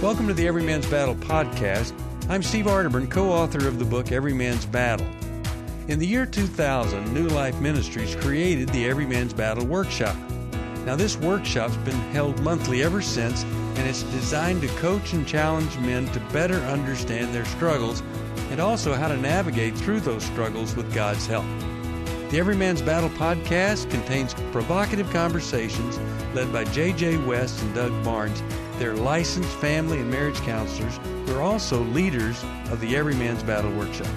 Welcome to the Every Man's Battle podcast. I'm Steve Arterburn, co author of the book Every Man's Battle. In the year 2000, New Life Ministries created the Every Man's Battle Workshop. Now, this workshop's been held monthly ever since, and it's designed to coach and challenge men to better understand their struggles and also how to navigate through those struggles with God's help. The Every Man's Battle podcast contains provocative conversations led by J.J. West and Doug Barnes they're licensed family and marriage counselors who are also leaders of the Every Man's Battle workshops.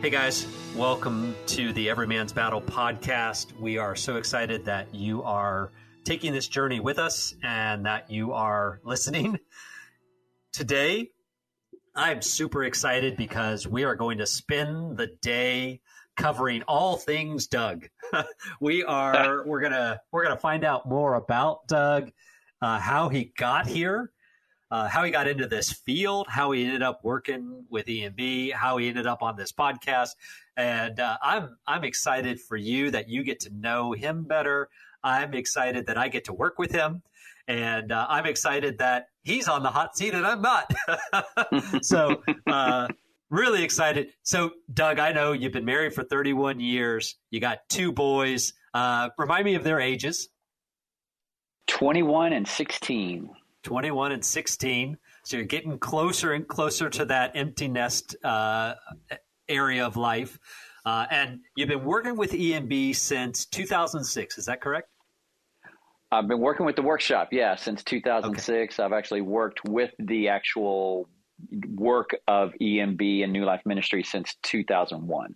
Hey guys, welcome to the Every Man's Battle podcast. We are so excited that you are taking this journey with us and that you are listening. Today, I'm super excited because we are going to spend the day covering all things Doug. we are we're to we're to find out more about Doug uh, how he got here, uh, how he got into this field, how he ended up working with EMB, how he ended up on this podcast, and uh, I'm I'm excited for you that you get to know him better. I'm excited that I get to work with him, and uh, I'm excited that he's on the hot seat and I'm not. so. Uh, really excited. So, Doug, I know you've been married for 31 years. You got two boys. Uh, remind me of their ages. 21 and 16. 21 and 16. So you're getting closer and closer to that empty nest uh, area of life. Uh, and you've been working with EMB since 2006. Is that correct? I've been working with the workshop, yeah, since 2006. Okay. I've actually worked with the actual work of EMB and New Life Ministry since 2001.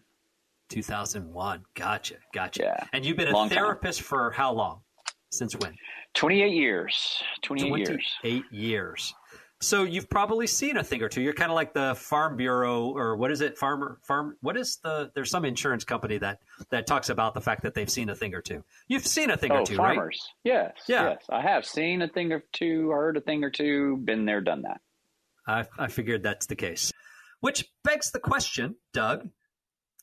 2001. Gotcha. Gotcha. Yeah. And you've been a long therapist time. for how long? Since when? 28 years. 28, 28 years. years. So you've probably seen a thing or two. You're kind of like the Farm Bureau, or what is it? Farmer Farm. What is the? There's some insurance company that that talks about the fact that they've seen a thing or two. You've seen a thing oh, or two, farmers. right? Yes. Yeah. Yes, I have seen a thing or two, heard a thing or two, been there, done that. I, I figured that's the case. Which begs the question, Doug: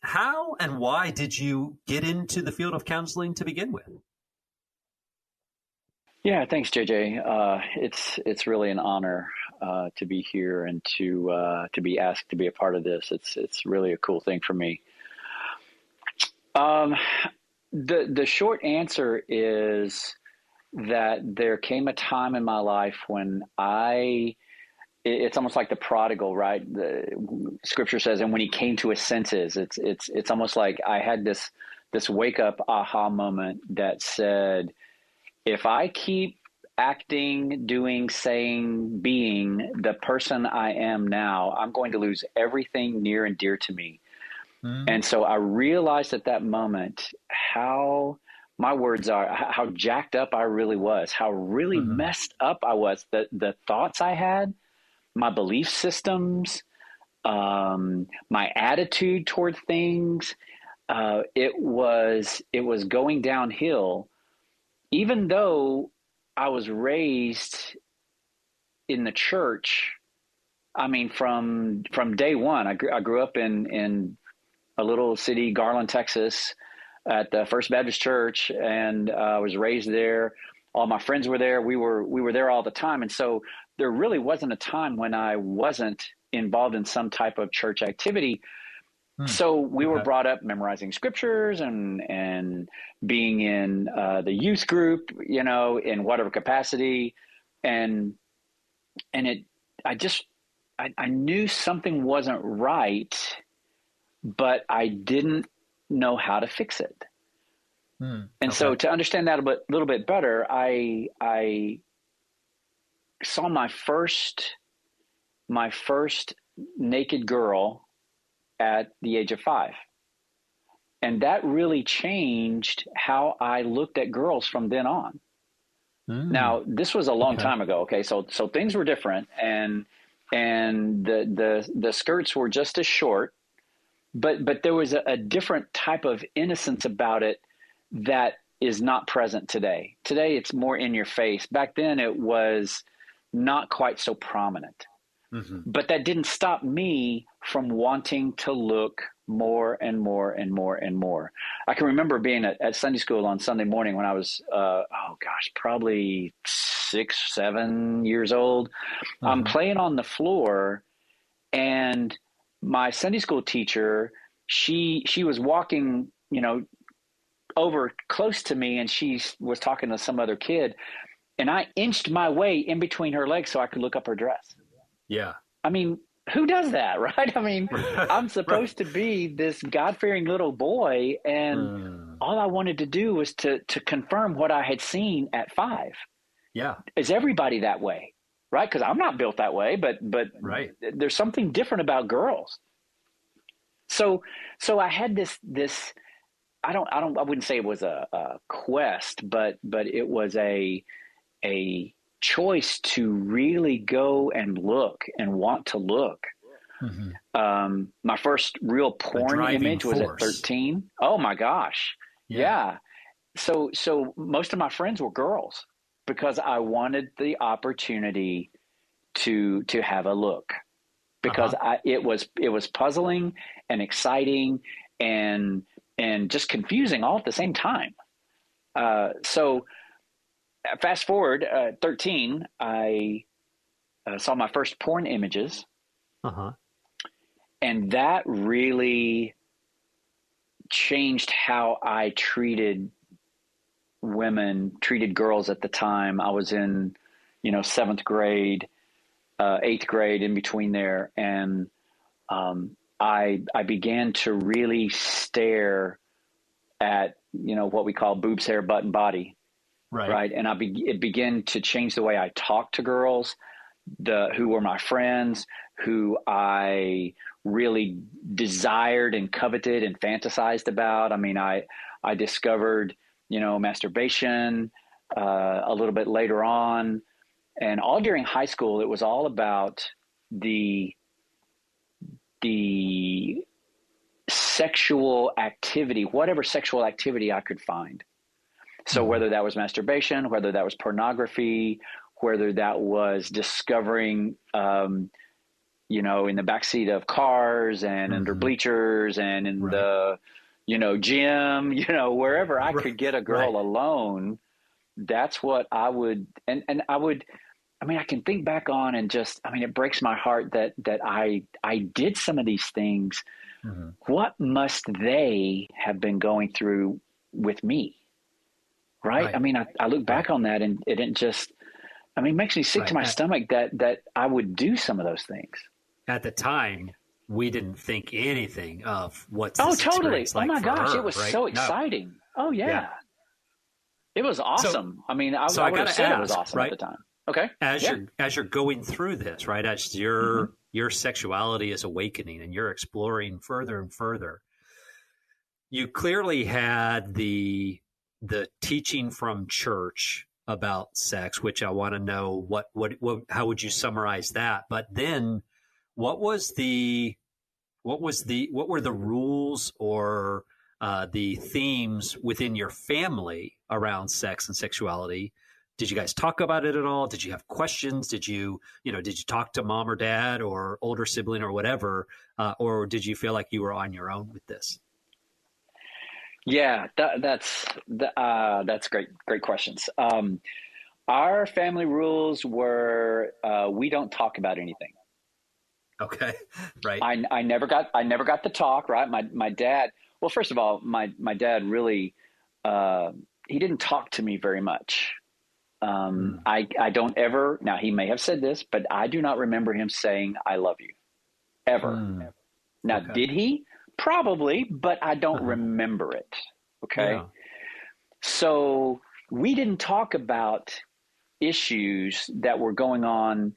How and why did you get into the field of counseling to begin with? Yeah, thanks, JJ. Uh, it's it's really an honor uh, to be here and to uh, to be asked to be a part of this. It's it's really a cool thing for me. Um, the the short answer is that there came a time in my life when I it's almost like the prodigal, right? The scripture says, and when he came to his senses, it's it's it's almost like I had this this wake up aha moment that said if I keep acting, doing, saying, being the person I am now, I'm going to lose everything near and dear to me. Mm. And so I realized at that moment how my words are how jacked up I really was, how really mm-hmm. messed up I was, the the thoughts I had, my belief systems, um, my attitude toward things. Uh, it was it was going downhill even though I was raised in the church, I mean, from from day one, I grew, I grew up in in a little city, Garland, Texas, at the First Baptist Church, and uh, I was raised there. All my friends were there. We were we were there all the time, and so there really wasn't a time when I wasn't involved in some type of church activity. Hmm. So we okay. were brought up memorizing scriptures and and being in uh, the youth group, you know, in whatever capacity, and and it, I just, I, I knew something wasn't right, but I didn't know how to fix it. Hmm. And okay. so to understand that a bit, little bit better, I I saw my first my first naked girl at the age of five. And that really changed how I looked at girls from then on. Mm. Now, this was a long okay. time ago. Okay, so so things were different, and and the the the skirts were just as short, but but there was a, a different type of innocence about it that is not present today. Today, it's more in your face. Back then, it was not quite so prominent. Mm-hmm. But that didn't stop me from wanting to look more and more and more and more. I can remember being at, at Sunday school on Sunday morning when I was, uh, oh gosh, probably six, seven years old. Mm-hmm. I'm playing on the floor, and my Sunday school teacher, she she was walking, you know, over close to me, and she was talking to some other kid, and I inched my way in between her legs so I could look up her dress. Yeah. I mean, who does that, right? I mean, I'm supposed right. to be this God fearing little boy, and mm. all I wanted to do was to to confirm what I had seen at five. Yeah, is everybody that way, right? Because I'm not built that way, but but right. there's something different about girls. So so I had this this I don't I don't I wouldn't say it was a, a quest, but but it was a a choice to really go and look and want to look. Mm-hmm. Um, my first real porn image was at 13. Oh my gosh. Yeah. yeah. So, so most of my friends were girls because I wanted the opportunity to, to have a look because uh-huh. I, it was, it was puzzling and exciting and, and just confusing all at the same time. Uh, so, fast forward uh, 13 i uh, saw my first porn images. Uh-huh. and that really changed how i treated women treated girls at the time. I was in you know seventh grade uh, eighth grade in between there. And um, i i began to really stare at you know what we call boobs hair butt and body right. right? And i be, it began to change the way i talked to girls the who were my friends who i really desired and coveted and fantasized about. I mean i i discovered you know masturbation uh, a little bit later on. And all during high school it was all about the the sexual activity whatever sexual activity i could find so mm-hmm. whether that was masturbation, whether that was pornography, whether that was discovering, um, you know, in the backseat of cars and mm-hmm. under bleachers and in right. the, you know, gym, you know, wherever I could get a girl right. alone, that's what I would, and, and I would, I mean, I can think back on and just, I mean, it breaks my heart that, that I, I did some of these things. Mm-hmm. What must they have been going through with me? Right? right. I mean, I, I look back right. on that and it didn't just, I mean, it makes me sick right. to my stomach that, that I would do some of those things. At the time, we didn't think anything of what. Oh, totally! oh my gosh, her, it was so exciting. No. Oh yeah. yeah. it was awesome. So, I mean, I, so I, I would have said ask, it was awesome at the time. Okay, as yeah. you're as you're going through this, right? As your mm-hmm. your sexuality is awakening and you're exploring further and further, you clearly had the the teaching from church about sex, which I want to know what, what, what, how would you summarize that? But then what was the, what was the, what were the rules or uh, the themes within your family around sex and sexuality? Did you guys talk about it at all? Did you have questions? Did you, you know, did you talk to mom or dad or older sibling or whatever? Uh, or did you feel like you were on your own with this? Yeah, that, that's uh, that's great. Great questions. Um, our family rules were uh, we don't talk about anything. Okay, right. I, I never got I never got the talk. Right. My my dad. Well, first of all, my my dad really uh, he didn't talk to me very much. Um, mm. I I don't ever. Now he may have said this, but I do not remember him saying "I love you," ever. Mm. Now, okay. did he? Probably, but I don't uh-huh. remember it. Okay. Yeah. So we didn't talk about issues that were going on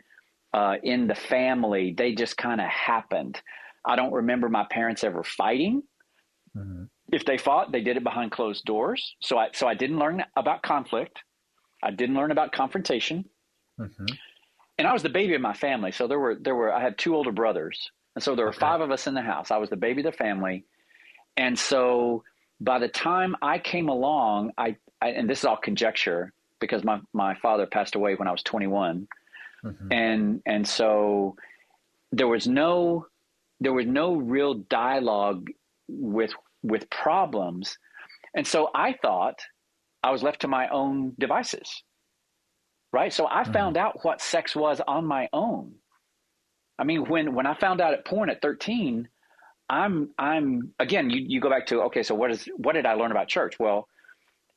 uh, in the family. They just kind of happened. I don't remember my parents ever fighting. Mm-hmm. If they fought, they did it behind closed doors. So I so I didn't learn about conflict. I didn't learn about confrontation. Mm-hmm. And I was the baby of my family. So there were there were I had two older brothers. And so there were okay. five of us in the house. I was the baby of the family. And so by the time I came along, I, I and this is all conjecture because my, my father passed away when I was 21. Mm-hmm. And and so there was no there was no real dialogue with with problems, and so I thought I was left to my own devices. Right. So I mm-hmm. found out what sex was on my own. I mean, when when I found out at porn at 13, I'm I'm again. You you go back to okay. So what is what did I learn about church? Well,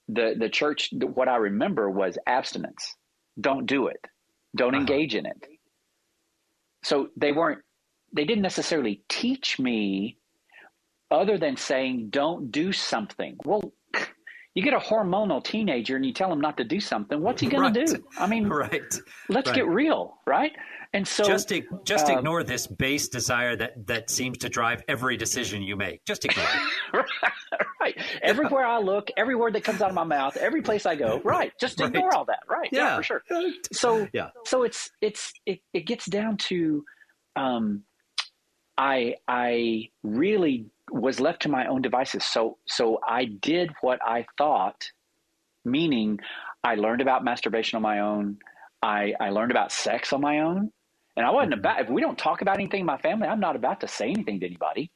the the church. What I remember was abstinence. Don't do it. Don't uh-huh. engage in it. So they weren't. They didn't necessarily teach me, other than saying don't do something. Well, you get a hormonal teenager and you tell him not to do something. What's he going right. to do? I mean, right. Let's right. get real, right? And so just just um, ignore this base desire that that seems to drive every decision you make. Just ignore it. right. Everywhere I look, every word that comes out of my mouth, every place I go, right. Just ignore right. all that. Right. Yeah. yeah, for sure. So yeah. So it's it's it, it gets down to um I I really was left to my own devices. So so I did what I thought, meaning I learned about masturbation on my own. I, I learned about sex on my own. And I wasn't mm-hmm. about, if we don't talk about anything in my family, I'm not about to say anything to anybody.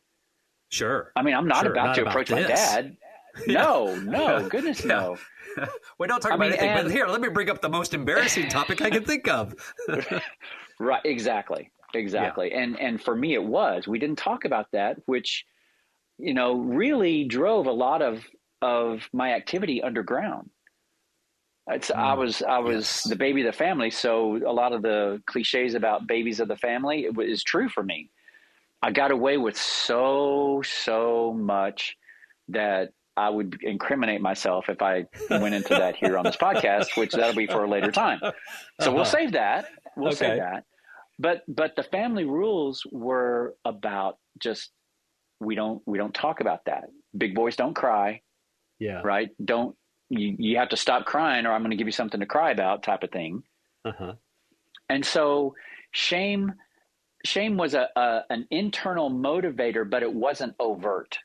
Sure. I mean, I'm not sure, about not to about approach this. my dad. No, no, goodness yeah. no. we don't talk I about mean, anything, and, but here, let me bring up the most embarrassing topic I can think of. right, exactly. Exactly. Yeah. And and for me it was. We didn't talk about that, which you know, really drove a lot of of my activity underground. It's, mm. I was I was yes. the baby of the family, so a lot of the cliches about babies of the family is true for me. I got away with so so much that I would incriminate myself if I went into that here on this podcast, which that'll be for a later time. So uh-huh. we'll save that. We'll okay. save that. But but the family rules were about just we don't we don't talk about that. Big boys don't cry. Yeah. Right. Don't you, you have to stop crying or I'm going to give you something to cry about type of thing. Uh-huh. And so shame, shame was a, a, an internal motivator, but it wasn't overt.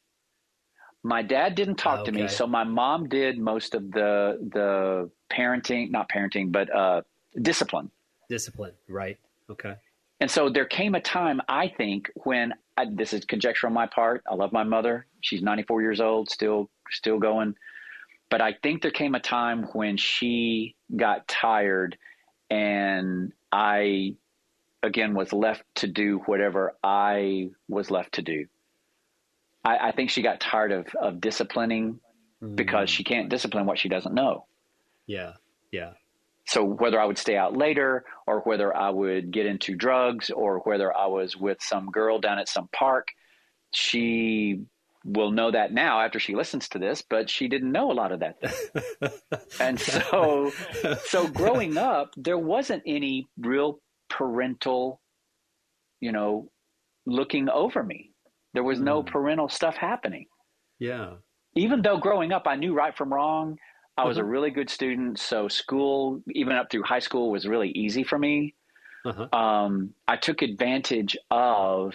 My dad didn't talk okay. to me, so my mom did most of the the parenting, not parenting, but uh, discipline. Discipline, right? Okay. And so there came a time, I think, when I, this is conjecture on my part. I love my mother; she's 94 years old, still still going. But I think there came a time when she got tired and I, again, was left to do whatever I was left to do. I, I think she got tired of, of disciplining mm. because she can't discipline what she doesn't know. Yeah. Yeah. So whether I would stay out later or whether I would get into drugs or whether I was with some girl down at some park, she will know that now after she listens to this, but she didn't know a lot of that and so, so growing up, there wasn't any real parental, you know, looking over me. There was no mm. parental stuff happening. Yeah. Even though growing up, I knew right from wrong. I was uh-huh. a really good student. So school, even up through high school, was really easy for me. Uh-huh. Um, I took advantage of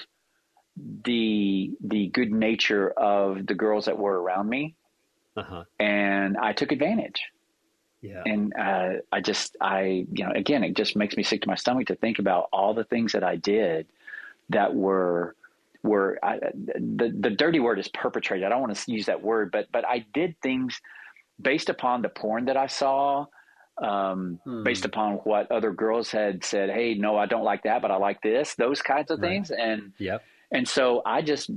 the the good nature of the girls that were around me, uh-huh. and I took advantage. Yeah. And uh, I just I you know again it just makes me sick to my stomach to think about all the things that I did that were were I, the the dirty word is perpetrated. I don't want to use that word, but but I did things based upon the porn that I saw, um, hmm. based upon what other girls had said. Hey, no, I don't like that, but I like this. Those kinds of right. things. And yep. And so I just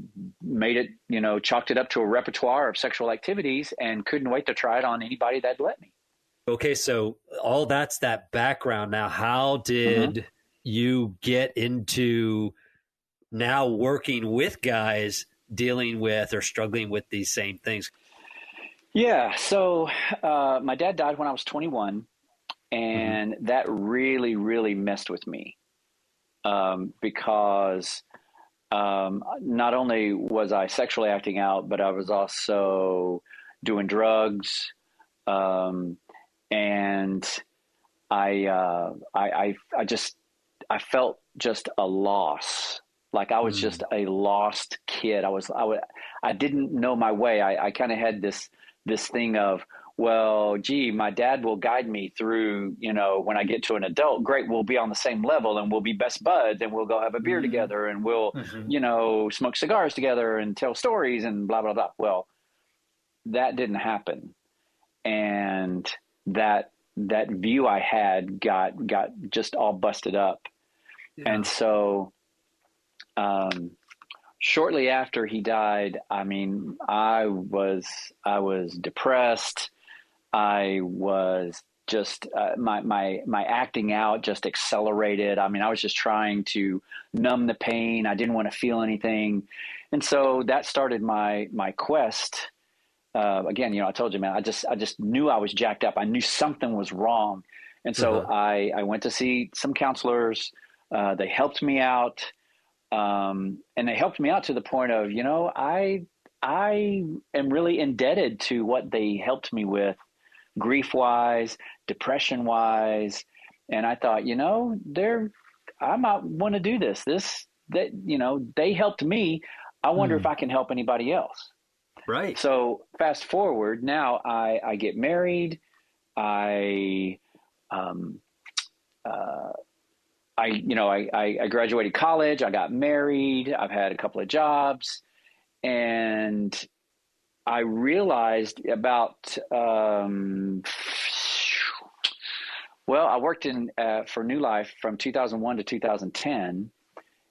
made it, you know, chalked it up to a repertoire of sexual activities and couldn't wait to try it on anybody that'd let me. Okay, so all that's that background. Now, how did mm-hmm. you get into now working with guys dealing with or struggling with these same things? Yeah, so uh, my dad died when I was 21, and mm-hmm. that really, really messed with me um, because um, not only was I sexually acting out, but I was also doing drugs, um, and I, uh, I, I, I just, I felt just a loss. Like I was mm. just a lost kid. I was, I would, I didn't know my way. I, I kind of had this, this thing of, well, gee, my dad will guide me through, you know, when I get to an adult, great, we'll be on the same level and we'll be best buds and we'll go have a beer mm-hmm. together and we'll, mm-hmm. you know, smoke cigars together and tell stories and blah, blah, blah. Well, that didn't happen. And that, that view I had got, got just all busted up. Yeah. And so, um, shortly after he died, I mean, I was, I was depressed I was just uh, my my my acting out just accelerated. I mean, I was just trying to numb the pain. I didn't want to feel anything, and so that started my my quest. Uh, again, you know, I told you, man, I just I just knew I was jacked up. I knew something was wrong, and so uh-huh. I I went to see some counselors. Uh, they helped me out, um, and they helped me out to the point of you know I I am really indebted to what they helped me with grief wise, depression wise. And I thought, you know, they're, I might want to do this. This, that, you know, they helped me. I wonder mm. if hmm. I can help anybody else. Right. So fast forward, now I, I get married. I, um, uh, I, you know, I, I, graduated college. I got married. I've had a couple of jobs, and I realized about um, well, I worked in uh, for New Life from 2001 to 2010,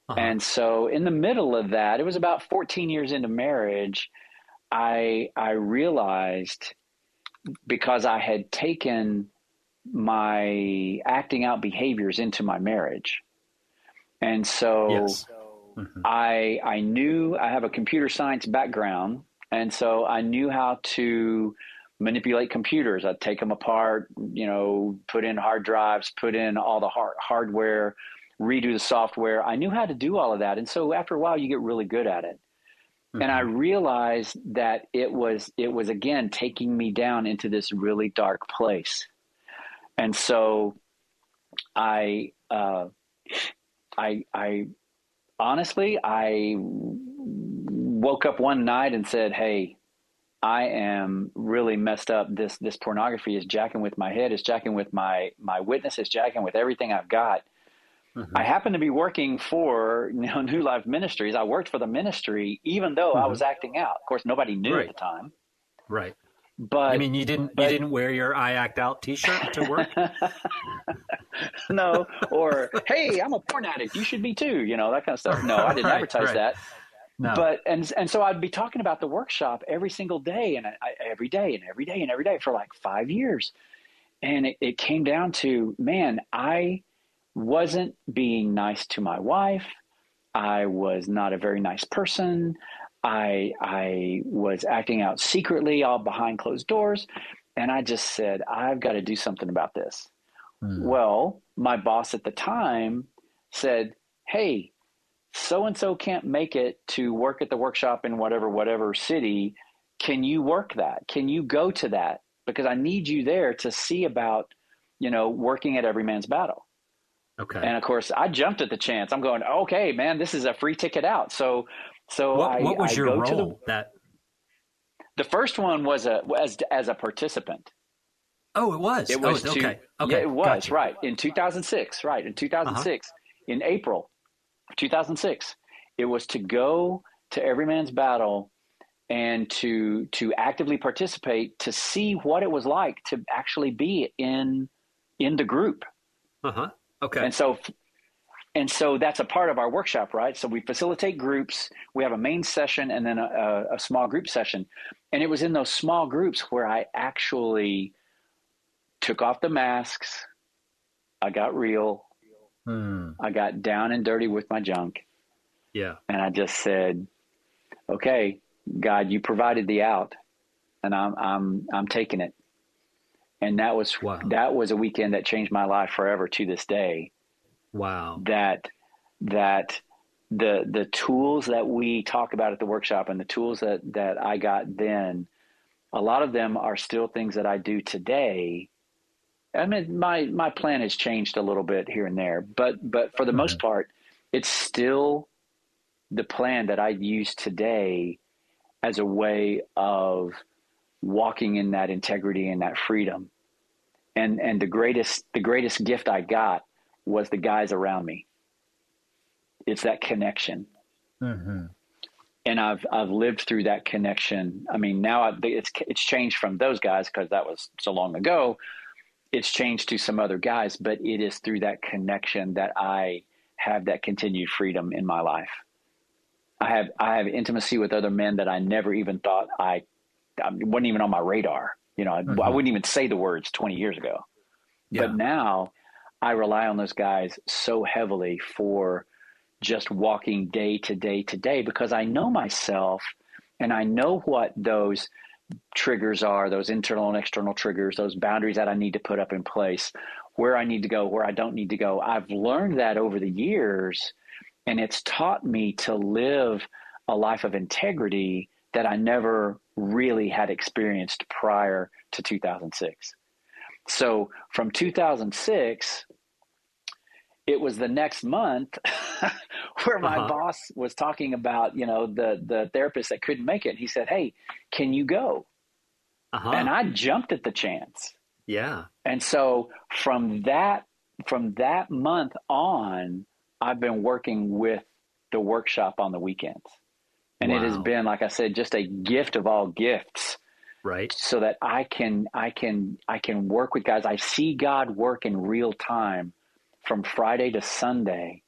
uh-huh. and so in the middle of that, it was about 14 years into marriage. I I realized because I had taken my acting out behaviors into my marriage, and so. Yes. Mm-hmm. I I knew I have a computer science background, and so I knew how to manipulate computers. I'd take them apart, you know, put in hard drives, put in all the hard- hardware, redo the software. I knew how to do all of that. And so after a while, you get really good at it. Mm-hmm. And I mm-hmm. realized that it was it was again taking me down into this really dark place. And so I uh, I I honestly I woke up one night and said, "Hey, I am really messed up. This this pornography is jacking with my head. It's jacking with my my witness. It's jacking with everything I've got." Mm-hmm. I happen to be working for you know, New Life Ministries. I worked for the ministry, even though mm-hmm. I was acting out. Of course, nobody knew right. at the time. Right. But I mean, you didn't but, you didn't wear your "I act out" T-shirt to work. no, or hey, I'm a porn addict. You should be too. You know that kind of stuff. No, I didn't right, advertise right. that. No. But and and so I'd be talking about the workshop every single day and I, every day and every day and every day for like five years, and it, it came down to man, I wasn't being nice to my wife. I was not a very nice person. I I was acting out secretly, all behind closed doors, and I just said I've got to do something about this. Mm. Well, my boss at the time said, "Hey, so and so can't make it to work at the workshop in whatever whatever city. Can you work that? Can you go to that? Because i need you there to see about you know working at every man's battle. Okay. And of course i jumped at the chance. I'm going okay man this is a free ticket out. So so what, I, what was I your role the, that the first one was a as as a participant. Oh it was. It was oh, to, okay. Okay. Yeah, it was gotcha. right. In 2006 right in 2006 uh-huh. in april 2006. It was to go to every man's battle and to to actively participate to see what it was like to actually be in in the group. Uh-huh. Okay. And so and so that's a part of our workshop, right? So we facilitate groups. We have a main session and then a, a small group session. And it was in those small groups where I actually took off the masks. I got real. Hmm. I got down and dirty with my junk. Yeah. And I just said, okay, God, you provided the out and I'm, I'm, I'm taking it. And that was, wow. that was a weekend that changed my life forever to this day. Wow. That, that the, the tools that we talk about at the workshop and the tools that, that I got then, a lot of them are still things that I do today I mean, my my plan has changed a little bit here and there, but but for the most part, it's still the plan that I use today as a way of walking in that integrity and that freedom. And and the greatest the greatest gift I got was the guys around me. It's that connection. Mm-hmm. And I've I've lived through that connection. I mean, now I, it's it's changed from those guys because that was so long ago. It's changed to some other guys, but it is through that connection that I have that continued freedom in my life. I have I have intimacy with other men that I never even thought I, I wasn't even on my radar. You know, mm-hmm. I, I, wouldn't even say the words 20 years ago. Yeah. But now I rely on those guys so heavily for just walking day to day to day because I know myself and I know what those triggers are, those internal and external triggers, those boundaries that I need to put up in place, where I need to go, where I don't need to go. I've learned that over the years and it's taught me to live a life of integrity that I never really had experienced prior to 2006. So from 2006, it was the next month where my uh-huh. boss was talking about, you know, the the therapist that couldn't make it. He said, "Hey, can you go?" Uh-huh. And I jumped at the chance. Yeah. And so from that from that month on, I've been working with the workshop on the weekends. And wow. it has been, like I said, just a gift of all gifts. Right. So that I can I can I can work with guys. I see God work in real time from Friday to Sunday,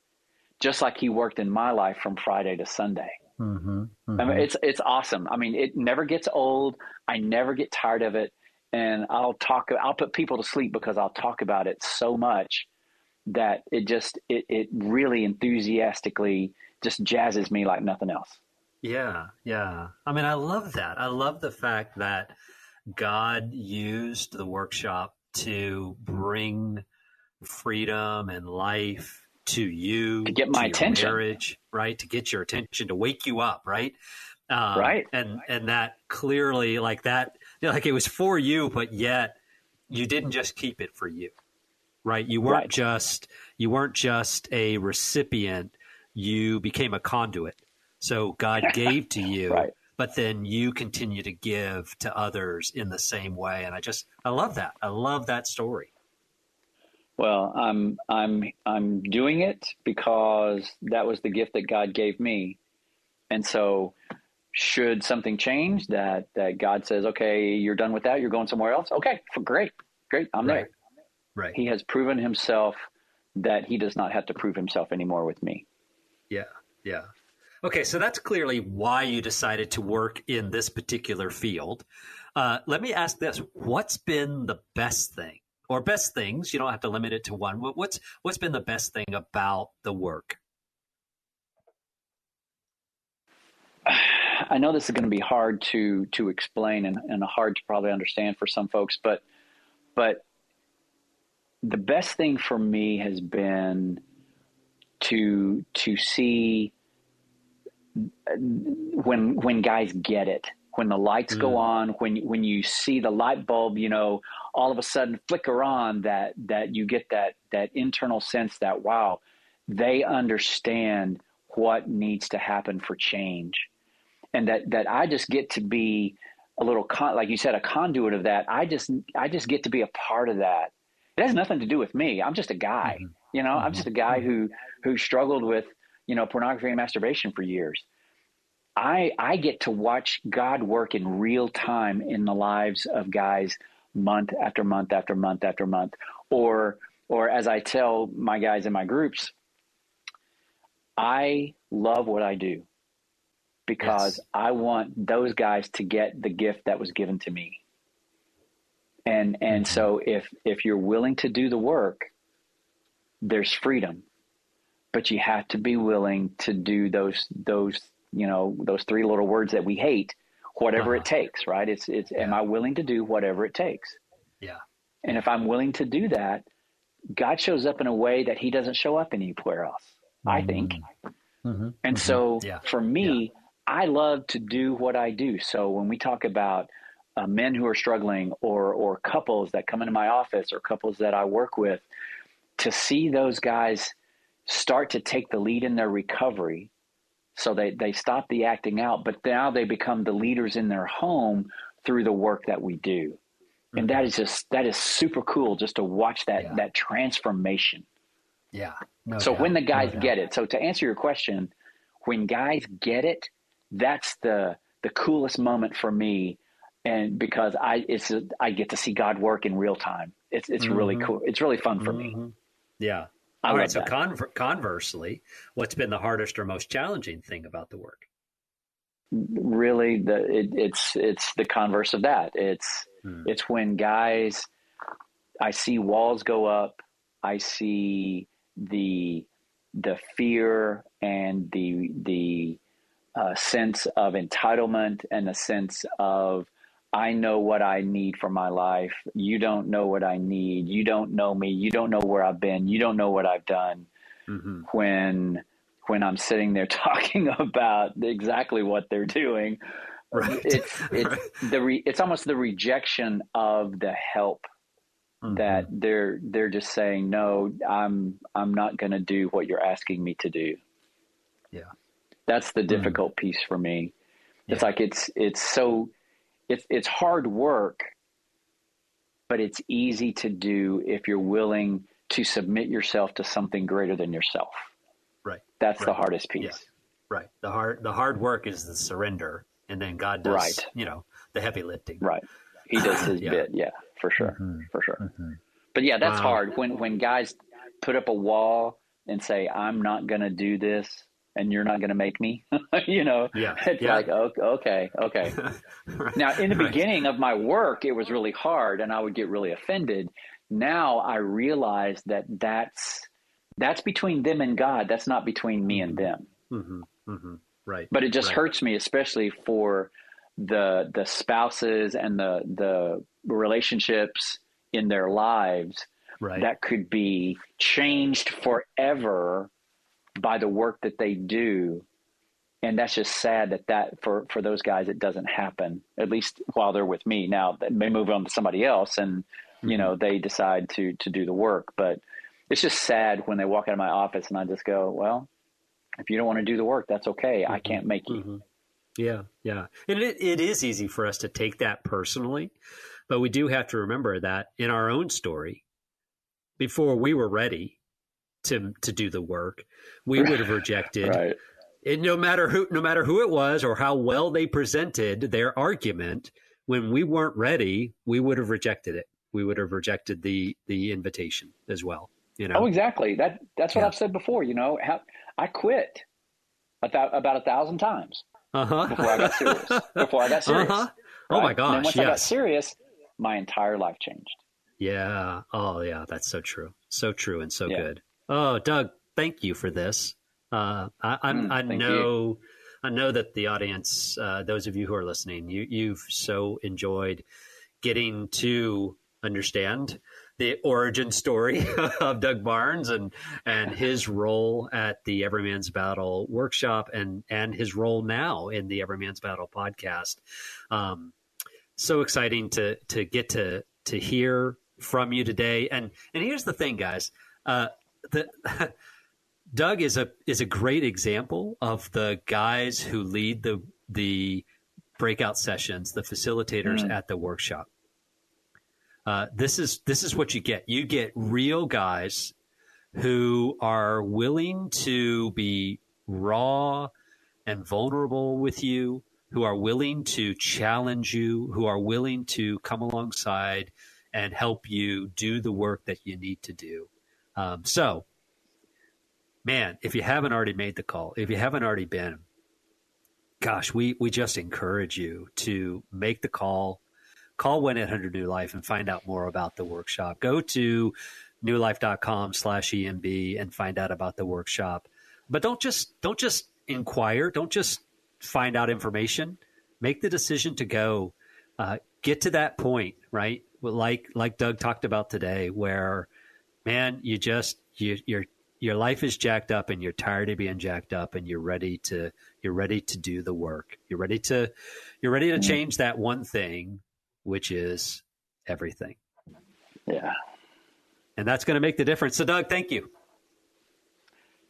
just like he worked in my life from Friday to Sunday. Mm-hmm, mm-hmm. I mean, it's it's awesome. I mean, it never gets old. I never get tired of it, and I'll talk. I'll put people to sleep because I'll talk about it so much that it just it, it really enthusiastically just jazzes me like nothing else. Yeah, yeah. I mean, I love that. I love the fact that God used the workshop to bring freedom and life to you to get my to attention, marriage, right? To get your attention, to wake you up, right? Um, right. And and that clearly, like that, you know, like it was for you, but yet you didn't just keep it for you right? You weren't right. just you weren't just a recipient; you became a conduit. So God gave to you, right. but then you continue to give to others in the same way. And I just I love that. I love that story. Well, I'm I'm I'm doing it because that was the gift that God gave me, and so should something change that that God says, okay, you're done with that, you're going somewhere else. Okay, great, great, I'm right. there. Right. He has proven himself that he does not have to prove himself anymore with me. Yeah. Yeah. Okay, so that's clearly why you decided to work in this particular field. Uh, let me ask this: What's been the best thing, or best things? You don't have to limit it to one. What's what's been the best thing about the work? I know this is going to be hard to to explain and, and hard to probably understand for some folks, but but the best thing for me has been to to see when when guys get it when the lights mm. go on when when you see the light bulb you know all of a sudden flicker on that that you get that that internal sense that wow they understand what needs to happen for change and that that I just get to be a little con- like you said a conduit of that I just I just get to be a part of that it has nothing to do with me. I'm just a guy. Mm-hmm. You know, mm-hmm. I'm just a guy who who struggled with you know pornography and masturbation for years. I I get to watch God work in real time in the lives of guys month after month after month after month, or or as I tell my guys in my groups, I love what I do because yes. I want those guys to get the gift that was given to me and and mm-hmm. so if if you're willing to do the work there's freedom but you have to be willing to do those those you know those three little words that we hate whatever uh-huh. it takes right it's it's yeah. am i willing to do whatever it takes yeah and if i'm willing to do that god shows up in a way that he doesn't show up anywhere else mm-hmm. i think mm-hmm. and mm-hmm. so yeah. for me yeah. i love to do what i do so when we talk about uh, men who are struggling or or couples that come into my office or couples that I work with to see those guys start to take the lead in their recovery so they, they stop the acting out but now they become the leaders in their home through the work that we do. And that is just that is super cool just to watch that Yeah. that transformation. Yeah. No so doubt. when the guys No doubt. get it, so to answer your question, when guys get it, that's the the coolest moment for me, and because I it's I get to see God work in real time. It's it's really Mhm. cool. It's really fun for me. Mhm. Yeah. I All love right. So that. conver- conversely, what's been the hardest or most challenging thing about the work? really the it, it's it's the converse of that it's Hmm. it's when guys i see walls go up i see the the fear and the the uh, sense of entitlement and the sense of i know what i need for my life you don't know what i need you don't know me you don't know where i've been you don't know what i've done Mm-hmm. when when I'm sitting there talking about exactly what they're doing. Right. It's it's the re, it's almost the rejection of the help Mm-hmm. that they're they're just saying no, I'm I'm not going to do what you're asking me to do. Yeah. That's the difficult piece for me. It's Yeah. like it's it's so it's it's hard work, but it's easy to do if you're willing to submit yourself to something greater than yourself. Right. That's the hardest piece. Yeah. Right. The hard the hard work is the surrender, and then God does Right. you know the heavy lifting. Right. He does his Yeah. bit. Yeah, for sure. Mhm. For sure. Mhm. But yeah, that's Wow. hard when when guys put up a wall and say, "I'm not going to do this." And you're not going to make me, you know. Yeah. It's Yeah. like okay, okay, okay. Right. Now, in the Right. beginning of my work, it was really hard, and I would get really offended. Now I realize that that's that's between them and God. That's not between me and them. Mhm. Mhm. Right. But it just Right. hurts me, especially for the the spouses and the the relationships in their lives Right. that could be changed forever by the work that they do. And that's just sad that that for for those guys it doesn't happen at least while they're with me. Now they may move on to somebody else and you know they decide to to do the work. But it's just sad when they walk out of my office and i just go well if you don't want to do the work that's okay. I can't make you. Mhm. Yeah, yeah. And it, it is easy for us to take that personally, but we do have to remember that in our own story, before we were ready to to do the work, we would have rejected right. it, no matter who no matter who it was or how well they presented their argument when we weren't ready we would have rejected it. We would have rejected the the invitation as well you know? Oh exactly. That that's what Yeah. i've said before you know how, i quit about, about a thousand times uh-huh. before i got serious. Before i got serious. Uh-huh. Oh my right? And gosh once I got yes. serious, my entire life changed. yeah. Oh yeah. That's so true. So true and so Yeah. good oh doug thank you for this uh i I'm, Mm, i know i know that the audience uh those of you who are listening you you've so enjoyed getting to understand the origin story of Doug Barnes and and his role at the Every Man's Battle workshop and and his role now in the Every Man's Battle podcast. Um, so exciting to to get to to hear from you today. And and here's the thing, guys. Uh, the Doug is a is a great example of the guys who lead the the breakout sessions, the facilitators Mm. at the workshop. Uh, this is this is what you get. You get real guys who are willing to be raw and vulnerable with you, who are willing to challenge you, who are willing to come alongside and help you do the work that you need to do. Um, so, man, if you haven't already made the call, if you haven't already been, gosh, we we just encourage you to make the call. Call 1 800 New Life and find out more about the workshop. Go to newlife.com slash EMB and find out about the workshop. But don't just don't just inquire. Don't just find out information. Make the decision to go. Uh, get to that point, right? Like like Doug talked about today, where man, you just you your your life is jacked up and you're tired of being jacked up and you're ready to you're ready to do the work. You're ready to you're ready to change that one thing, which is everything. Yeah. And that's going to make the difference. So Doug, thank you.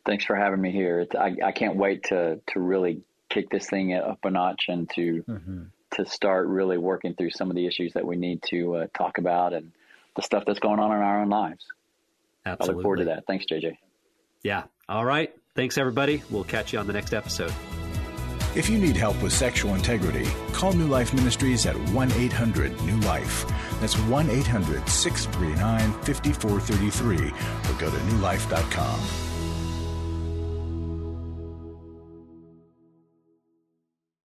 Thanks for having me here. It's, I, I can't wait to, to really kick this thing up a notch and to, to start really working through some of the issues that we need to uh, talk about and the stuff that's going on in our own lives. Absolutely. I look forward to that. Thanks, JJ. Yeah. All right. Thanks, everybody. We'll catch you on the next episode. If you need help with sexual integrity, call New Life Ministries at 1 800 New Life. That's 1 800 639 5433 or go to newlife.com.